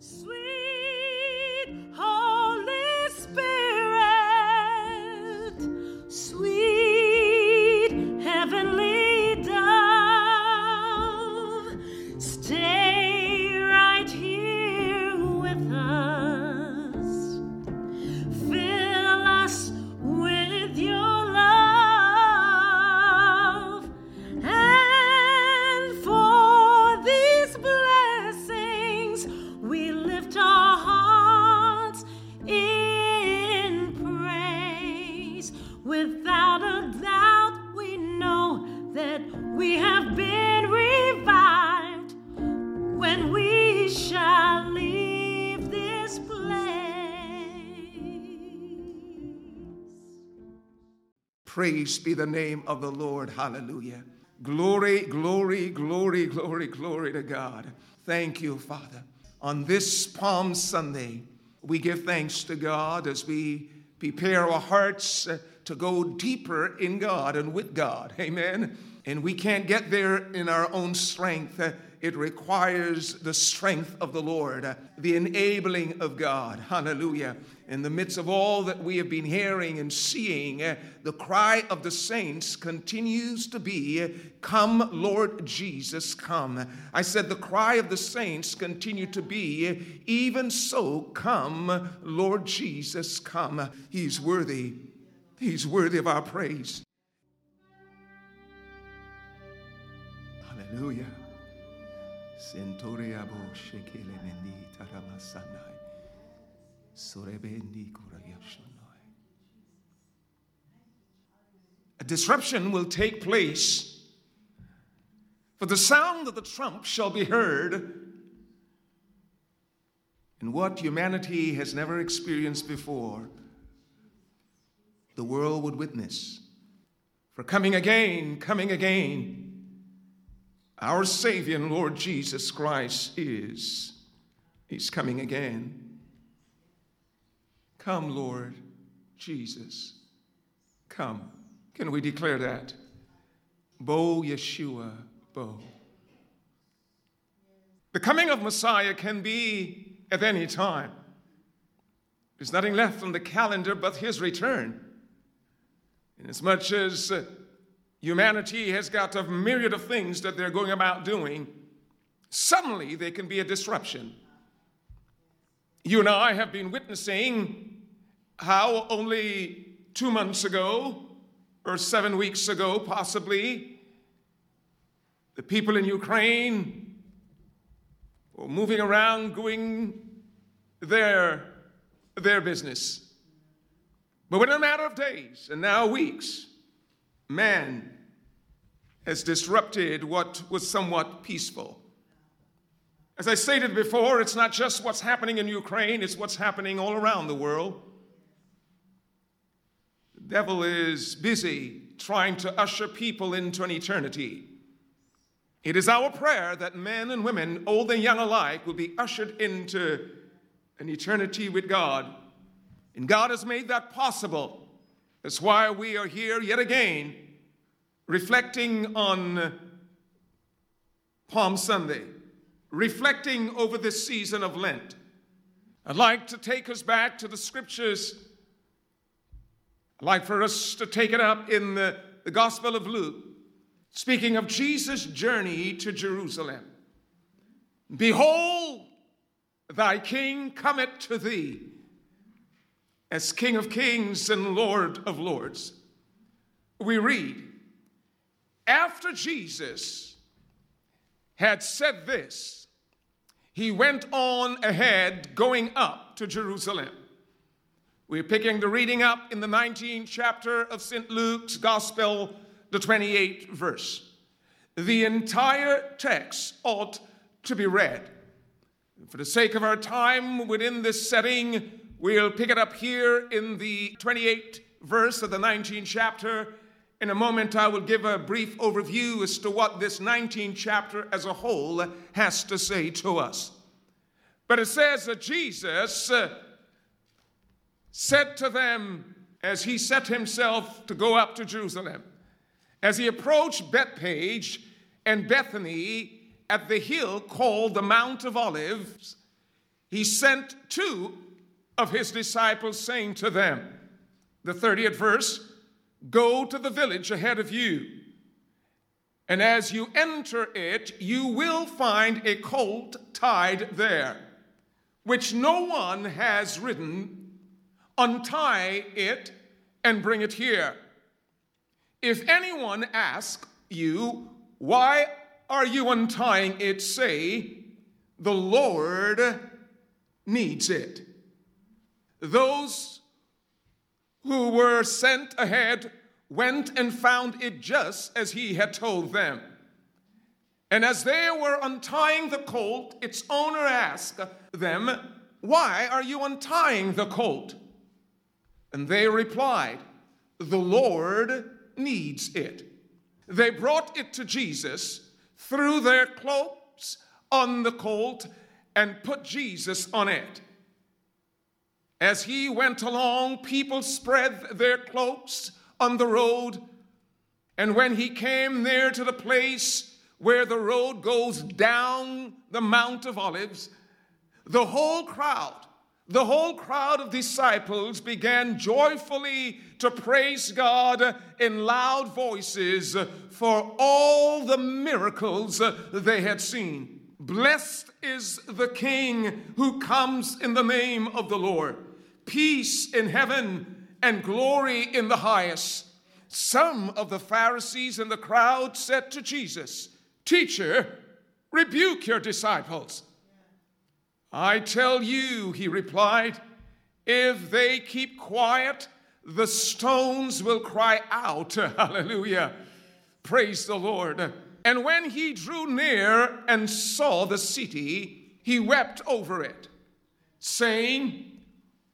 Sweet Praise be the name of the Lord. Hallelujah. Glory, glory, glory, glory, glory to God. Thank you, Father. On this Palm Sunday, we give thanks to God as we prepare our hearts uh, to go deeper in God and with God. Amen. And we can't get there in our own strength. Uh, It requires the strength of the Lord, uh, the enabling of God. Hallelujah. In the midst of all that we have been hearing and seeing, uh, the cry of the saints continues to be, uh, Come, Lord Jesus, come. I said, The cry of the saints continue to be, uh, Even so, come, Lord Jesus, come. He's worthy. He's worthy of our praise. Hallelujah. A disruption will take place, for the sound of the trump shall be heard in what humanity has never experienced before. The world would witness. For coming again, coming again, our Savior and Lord Jesus Christ is. He's coming again. Come, Lord Jesus. Come. Can we declare that? Bo Yeshua, Bo. The coming of Messiah can be at any time. There's nothing left on the calendar but his return. Inasmuch as uh, humanity has got a myriad of things that they're going about doing, suddenly there can be a disruption. You and I have been witnessing how only two months ago, or seven weeks ago, possibly, the people in Ukraine were moving around doing their, their business. But within a matter of days and now weeks, man has disrupted what was somewhat peaceful. As I stated before, it's not just what's happening in Ukraine, it's what's happening all around the world. Devil is busy trying to usher people into an eternity. It is our prayer that men and women, old and young alike, will be ushered into an eternity with God. And God has made that possible. That's why we are here yet again, reflecting on Palm Sunday, reflecting over this season of Lent. I'd like to take us back to the scriptures. I'd like for us to take it up in the, the Gospel of Luke, speaking of Jesus' journey to Jerusalem. Behold, thy king cometh to thee as King of kings and Lord of lords. We read, after Jesus had said this, he went on ahead going up to Jerusalem. We're picking the reading up in the 19th chapter of St. Luke's Gospel, the 28th verse. The entire text ought to be read. For the sake of our time within this setting, we'll pick it up here in the 28th verse of the 19th chapter. In a moment, I will give a brief overview as to what this 19th chapter as a whole has to say to us. But it says that Jesus uh, said to them as he set himself to go up to Jerusalem, as he approached Bethphage and Bethany at the hill called the Mount of Olives, he sent two of his disciples, saying to them, the 30th verse, Go to the village ahead of you, and as you enter it, you will find a colt tied there, which no one has ridden. Untie it and bring it here. If anyone asks you, Why are you untying it? say, The Lord needs it. Those who were sent ahead went and found it just as he had told them. And as they were untying the colt, its owner asked them, Why are you untying the colt? And they replied, The Lord needs it. They brought it to Jesus, threw their cloaks on the colt, and put Jesus on it. As he went along, people spread their cloaks on the road. And when he came near to the place where the road goes down the Mount of Olives, the whole crowd, the whole crowd of disciples began joyfully to praise God in loud voices for all the miracles they had seen. Blessed is the King who comes in the name of the Lord peace in heaven and glory in the highest. Some of the Pharisees in the crowd said to Jesus, Teacher, rebuke your disciples. I tell you, he replied, if they keep quiet, the stones will cry out. Hallelujah. Praise the Lord. And when he drew near and saw the city, he wept over it, saying,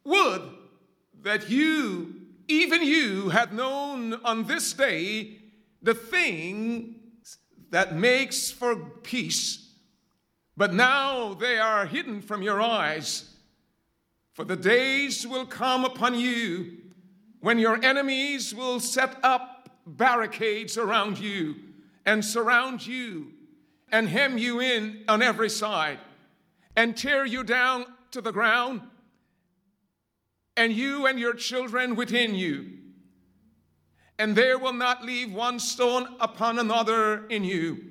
would that you, even you, had known on this day the things that makes for peace, but now they are hidden from your eyes. For the days will come upon you when your enemies will set up barricades around you and surround you and hem you in on every side and tear you down to the ground and you and your children within you. And there will not leave one stone upon another in you,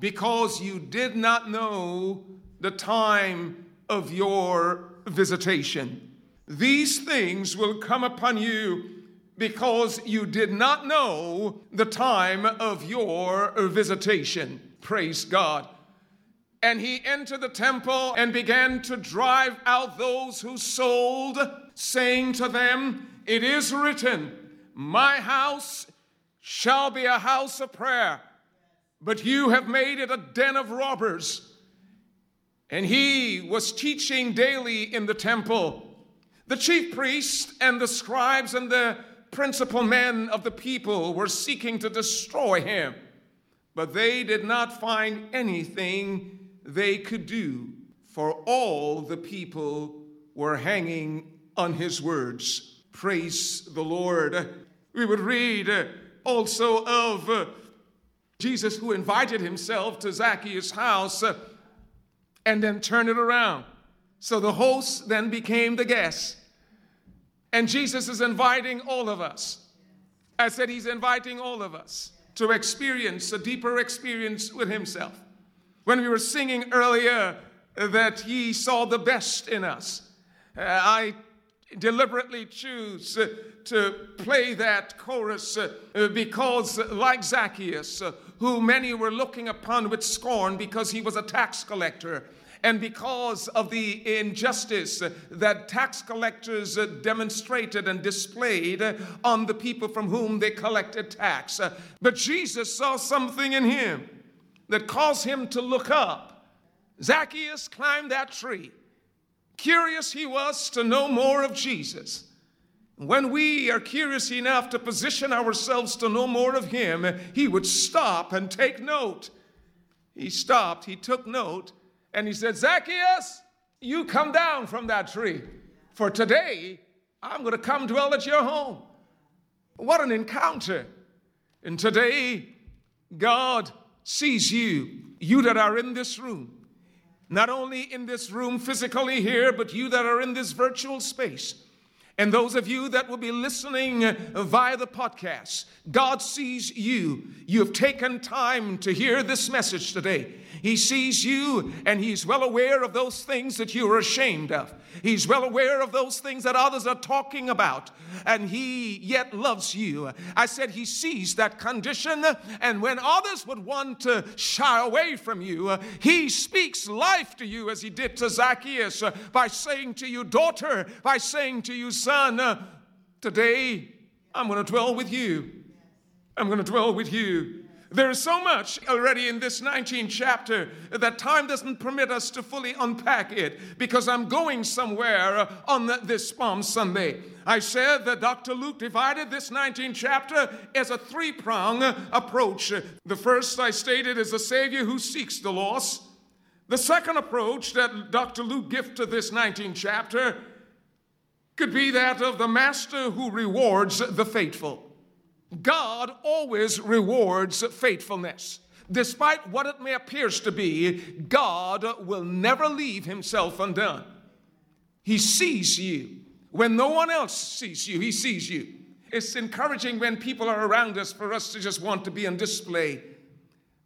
because you did not know the time of your visitation. These things will come upon you because you did not know the time of your visitation. Praise God. And he entered the temple and began to drive out those who sold, saying to them, It is written, My house shall be a house of prayer, but you have made it a den of robbers. And he was teaching daily in the temple. The chief priests and the scribes and the principal men of the people were seeking to destroy him, but they did not find anything they could do, for all the people were hanging on his words. Praise the Lord. We would read also of Jesus who invited himself to Zacchaeus' house uh, and then turned it around. So the host then became the guest. And Jesus is inviting all of us. I said he's inviting all of us to experience a deeper experience with himself. When we were singing earlier that He saw the best in us, uh, I deliberately choose uh, to play that chorus uh, because, like Zacchaeus, uh, who many were looking upon with scorn because he was a tax collector, and because of the injustice that tax collectors demonstrated and displayed on the people from whom they collected tax. But Jesus saw something in him that caused him to look up. Zacchaeus climbed that tree. Curious he was to know more of Jesus. When we are curious enough to position ourselves to know more of him, he would stop and take note. He stopped, he took note, and he said, Zacchaeus, you come down from that tree. For today, I'm going to come dwell at your home. What an encounter. And today, God sees you, you that are in this room, not only in this room physically here, but you that are in this virtual space. And those of you that will be listening via the podcast, God sees you. You have taken time to hear this message today. He sees you and He's well aware of those things that you are ashamed of. He's well aware of those things that others are talking about, and He yet loves you. I said He sees that condition, and when others would want to shy away from you, He speaks life to you as He did to Zacchaeus by saying to you, Daughter, by saying to you, Son, Uh, today I'm going to dwell with you. I'm going to dwell with you. There is so much already in this 19th chapter that time doesn't permit us to fully unpack it because I'm going somewhere uh, on this Palm Sunday. I said that Dr. Luke divided this 19th chapter as a three prong uh, approach. The first I stated is a Savior who seeks the lost. The second approach that Dr. Luke to this 19th chapter could be that of the Master who rewards the faithful. God always rewards faithfulness. Despite what it may appear to be, God will never leave himself undone. He sees you. When no one else sees you, he sees you. It's encouraging when people are around us for us to just want to be on display.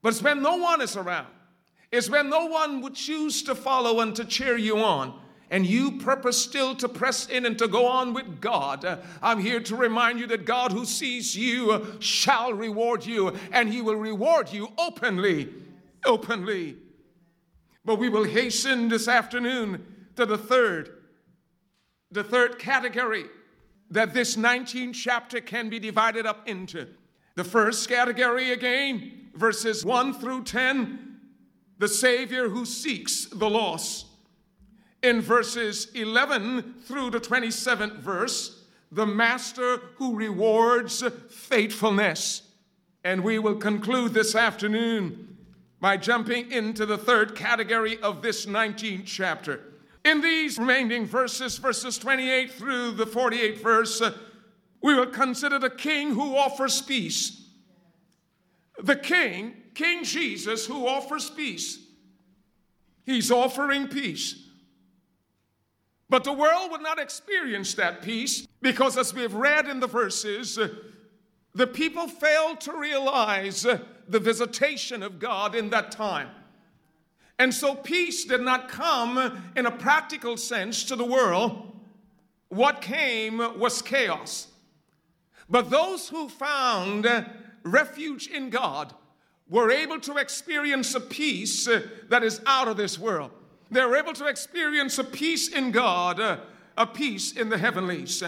But it's when no one is around. It's when no one would choose to follow and to cheer you on and you purpose still to press in and to go on with God, I'm here to remind you that God who sees you shall reward you, and He will reward you openly. Openly. But we will hasten this afternoon to the third, the third category that this 19th chapter can be divided up into. The first category again, verses 1 through 10, the Savior who seeks the lost in verses 11 through the 27th verse, the master who rewards faithfulness. And we will conclude this afternoon by jumping into the third category of this 19th chapter. In these remaining verses, verses 28 through the 48th verse, we will consider the king who offers peace. The king, King Jesus, who offers peace. He's offering peace. But the world would not experience that peace because, as we have read in the verses, the people failed to realize the visitation of God in that time. And so peace did not come in a practical sense to the world. What came was chaos. But those who found refuge in God were able to experience a peace that is out of this world. They're able to experience a peace in God, a peace in the heavenlies.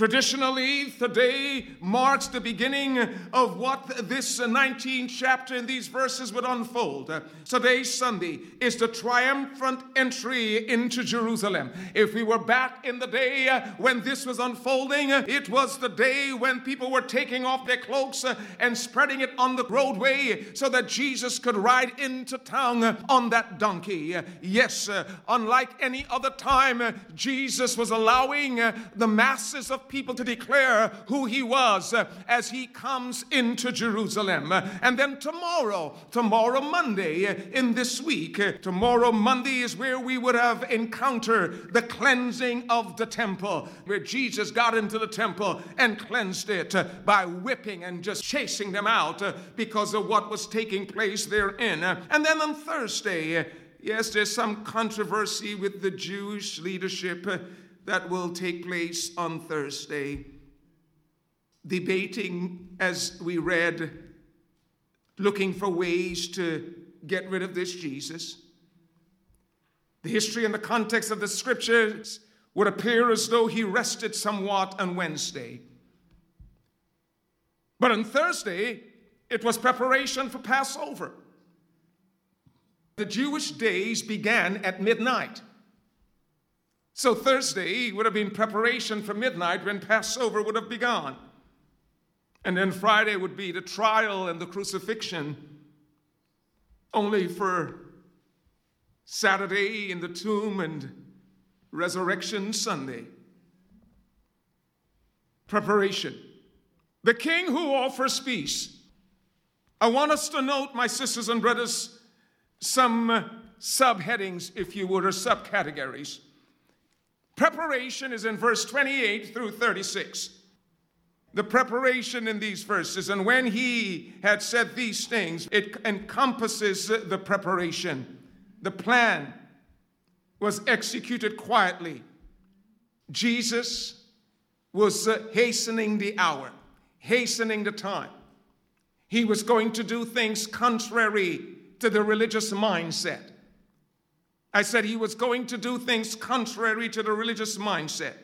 Traditionally, today marks the beginning of what this 19th chapter in these verses would unfold. Today's Sunday is the triumphant entry into Jerusalem. If we were back in the day uh, when this was unfolding, uh, it was the day when people were taking off their cloaks uh, and spreading it on the roadway so that Jesus could ride into town on that donkey. Yes, unlike any other time, Jesus was allowing the masses of people to declare who he was uh, as he comes into Jerusalem. And then tomorrow, tomorrow Monday uh, in this week, uh, tomorrow Monday is where we would have encountered the cleansing of the temple, where Jesus got into the temple and cleansed it by whipping and just chasing them out because of what was taking place therein. And then on Thursday, yes, there's some controversy with the Jewish leadership that will take place on Thursday, debating, as we read, looking for ways to get rid of this Jesus. The history and the context of the scriptures would appear as though he rested somewhat on Wednesday. But on Thursday, it was preparation for Passover. The Jewish days began at midnight. So Thursday would have been preparation for midnight when Passover would have begun. And then Friday would be the trial and the crucifixion, only for Saturday in the tomb and Resurrection Sunday. Preparation. The king who offers peace. I want us to note, my sisters and brothers, some subheadings, if you would, or subcategories. Preparation is in verse 28 through 36. The preparation in these verses, and when he had said these things, it encompasses the preparation. The plan was executed quietly. Jesus was uh, hastening the hour, hastening the time. He was going to do things contrary to the religious mindset. I said he was going to do things contrary to the religious mindset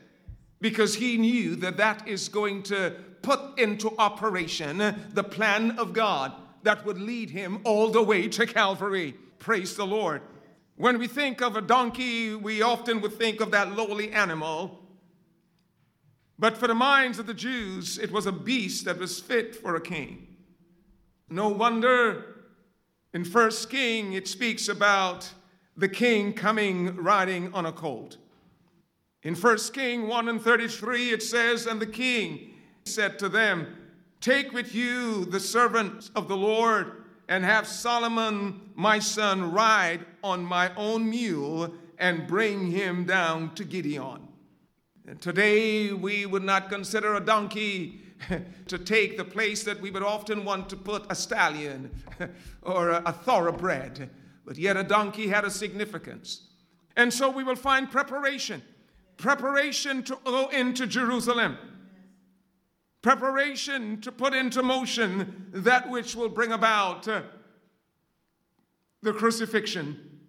because he knew that that is going to put into operation the plan of God that would lead him all the way to Calvary. Praise the Lord. When we think of a donkey, we often would think of that lowly animal. But for the minds of the Jews, it was a beast that was fit for a king. No wonder in First King it speaks about the king coming riding on a colt. In First King 1 and 33 it says, And the king said to them, Take with you the servant of the Lord, and have Solomon my son ride on my own mule, and bring him down to Gideon. And today we would not consider a donkey to take the place that we would often want to put a stallion or a thoroughbred, but yet a donkey had a significance. And so we will find preparation preparation to go into Jerusalem, preparation to put into motion that which will bring about uh, the crucifixion.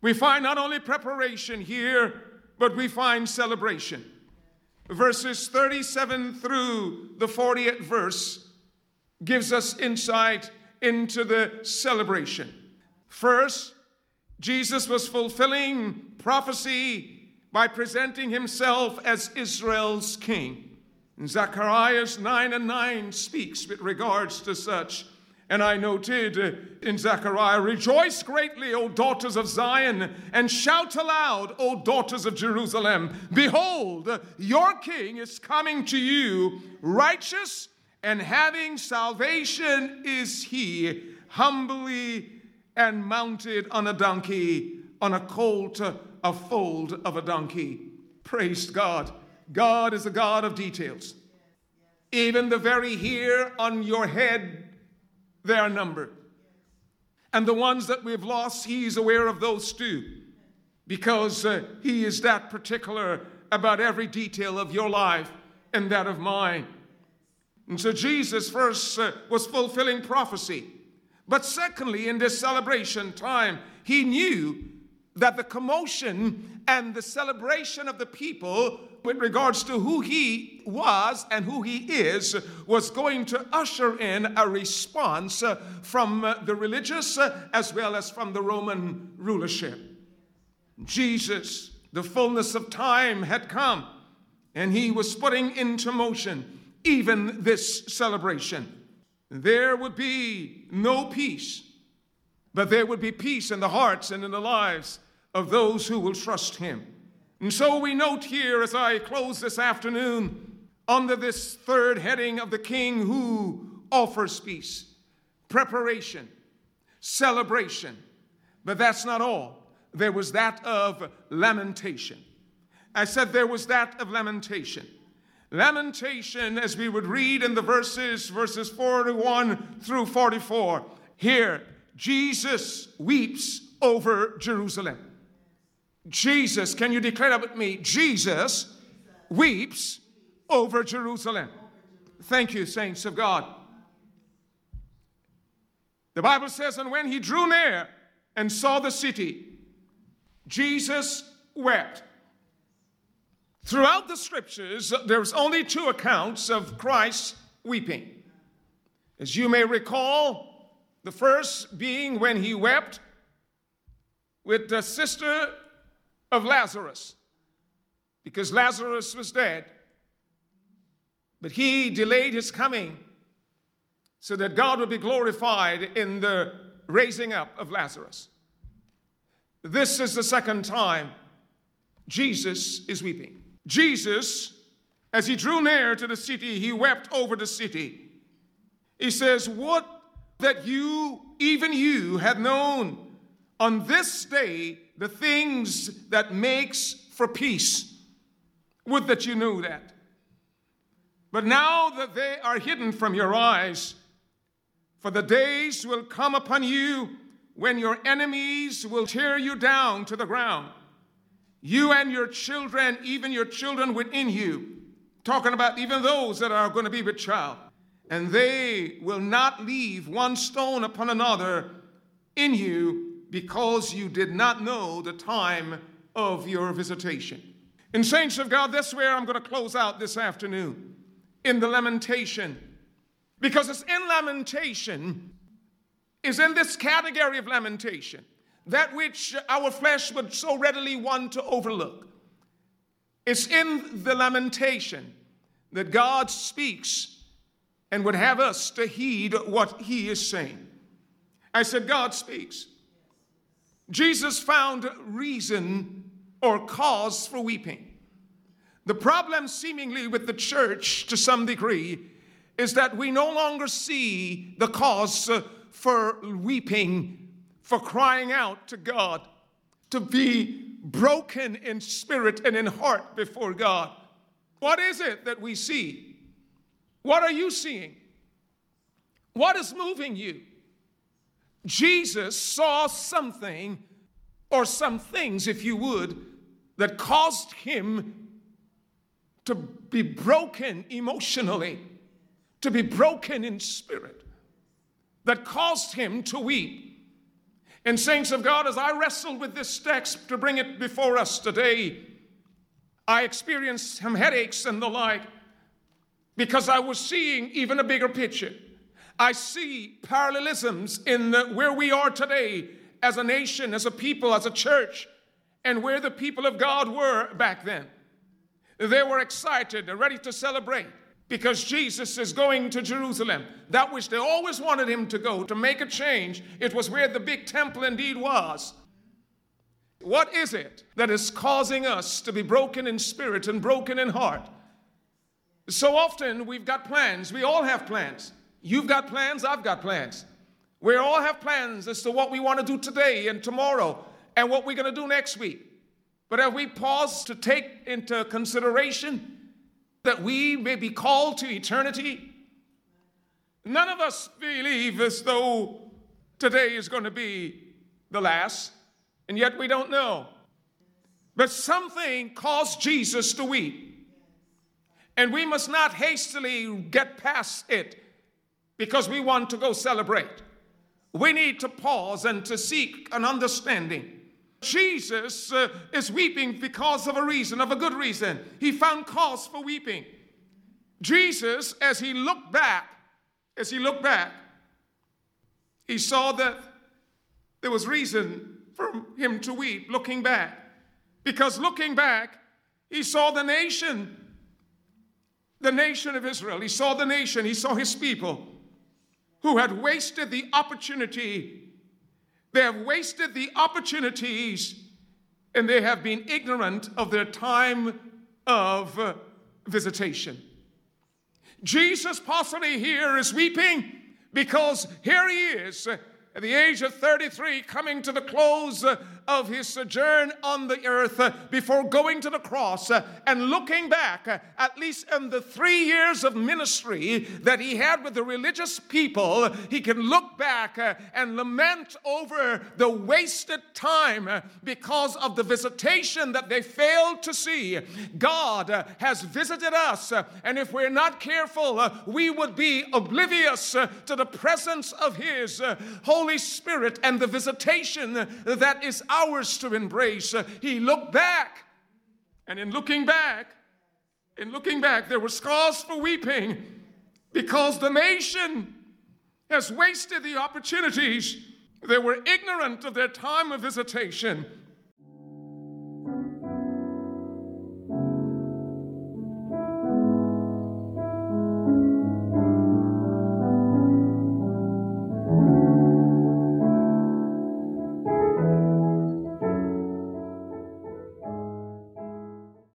We find not only preparation here, but we find celebration verses 37 through the 40th verse gives us insight into the celebration. First, Jesus was fulfilling prophecy by presenting himself as Israel's king. Zechariah 9 and 9 speaks with regards to such. And I noted in Zechariah, Rejoice greatly, O daughters of Zion, and shout aloud, O daughters of Jerusalem. Behold, your king is coming to you, righteous and having salvation is he, humbly and mounted on a donkey, on a colt, a fold of a donkey. Praise God. God is a God of details. Even the very hair on your head they are numbered. And the ones that we've lost, He's aware of those too, because uh, He is that particular about every detail of your life and that of mine. And so Jesus first uh, was fulfilling prophecy. But secondly, in this celebration time, He knew that the commotion and the celebration of the people with regards to who he was and who he is was going to usher in a response uh, from uh, the religious uh, as well as from the Roman rulership. Jesus, the fullness of time had come, and he was putting into motion even this celebration. There would be no peace, but there would be peace in the hearts and in the lives of those who will trust him. And so we note here as I close this afternoon under this third heading of the King who offers peace preparation, celebration. But that's not all. There was that of lamentation. I said there was that of lamentation. Lamentation, as we would read in the verses, verses 41 through 44. Here, Jesus weeps over Jerusalem. Jesus, can you declare that with me? Jesus weeps over Jerusalem. Thank you, saints of God. The Bible says, and when he drew near and saw the city, Jesus wept. Throughout the scriptures, there's only two accounts of Christ weeping. As you may recall, the first being when he wept with the sister of Lazarus because Lazarus was dead. But he delayed his coming so that God would be glorified in the raising up of Lazarus. This is the second time Jesus is weeping. Jesus, as he drew near to the city, he wept over the city. He says, What that you, even you, had known on this day the things that makes for peace. Would that you knew that. But now that they are hidden from your eyes, for the days will come upon you when your enemies will tear you down to the ground. You and your children, even your children within you, talking about even those that are going to be with child, and they will not leave one stone upon another in you because you did not know the time of your visitation. In Saints of God, that's where I'm going to close out this afternoon in the lamentation. Because it's in lamentation, is in this category of lamentation, that which our flesh would so readily want to overlook. It's in the lamentation that God speaks and would have us to heed what he is saying. I said, God speaks. Jesus found reason or cause for weeping. The problem, seemingly, with the church to some degree is that we no longer see the cause for weeping, for crying out to God, to be broken in spirit and in heart before God. What is it that we see? What are you seeing? What is moving you? Jesus saw something, or some things, if you would, that caused him to be broken emotionally, to be broken in spirit, that caused him to weep. And, saints of God, as I wrestled with this text to bring it before us today, I experienced some headaches and the like because I was seeing even a bigger picture. I see parallelisms in the, where we are today as a nation, as a people, as a church, and where the people of God were back then. They were excited ready to celebrate because Jesus is going to Jerusalem, that which they always wanted him to go to make a change. It was where the big temple indeed was. What is it that is causing us to be broken in spirit and broken in heart? So often we've got plans. We all have plans. You've got plans, I've got plans. We all have plans as to what we want to do today and tomorrow and what we're going to do next week. But have we paused to take into consideration that we may be called to eternity? None of us believe as though today is going to be the last and yet we don't know. But something caused Jesus to weep. And we must not hastily get past it because we want to go celebrate. We need to pause and to seek an understanding. Jesus uh, is weeping because of a reason, of a good reason. He found cause for weeping. Jesus, as he looked back, as he looked back, he saw that there was reason for him to weep looking back. Because looking back, he saw the nation, the nation of Israel. He saw the nation, he saw his people who had wasted the opportunity. They have wasted the opportunities and they have been ignorant of their time of uh, visitation. Jesus, possibly here, is weeping because here he is at the age of 33, coming to the close uh, of his sojourn on the earth uh, before going to the cross uh, and looking back, uh, at least in the three years of ministry that he had with the religious people, he can look back uh, and lament over the wasted time uh, because of the visitation that they failed to see. God has visited us, and if we're not careful, we would be oblivious to the presence of his Holy Spirit and the visitation that is ours to embrace. Uh, he looked back, and in looking back, in looking back, there was cause for weeping because the nation has wasted the opportunities. They were ignorant of their time of visitation.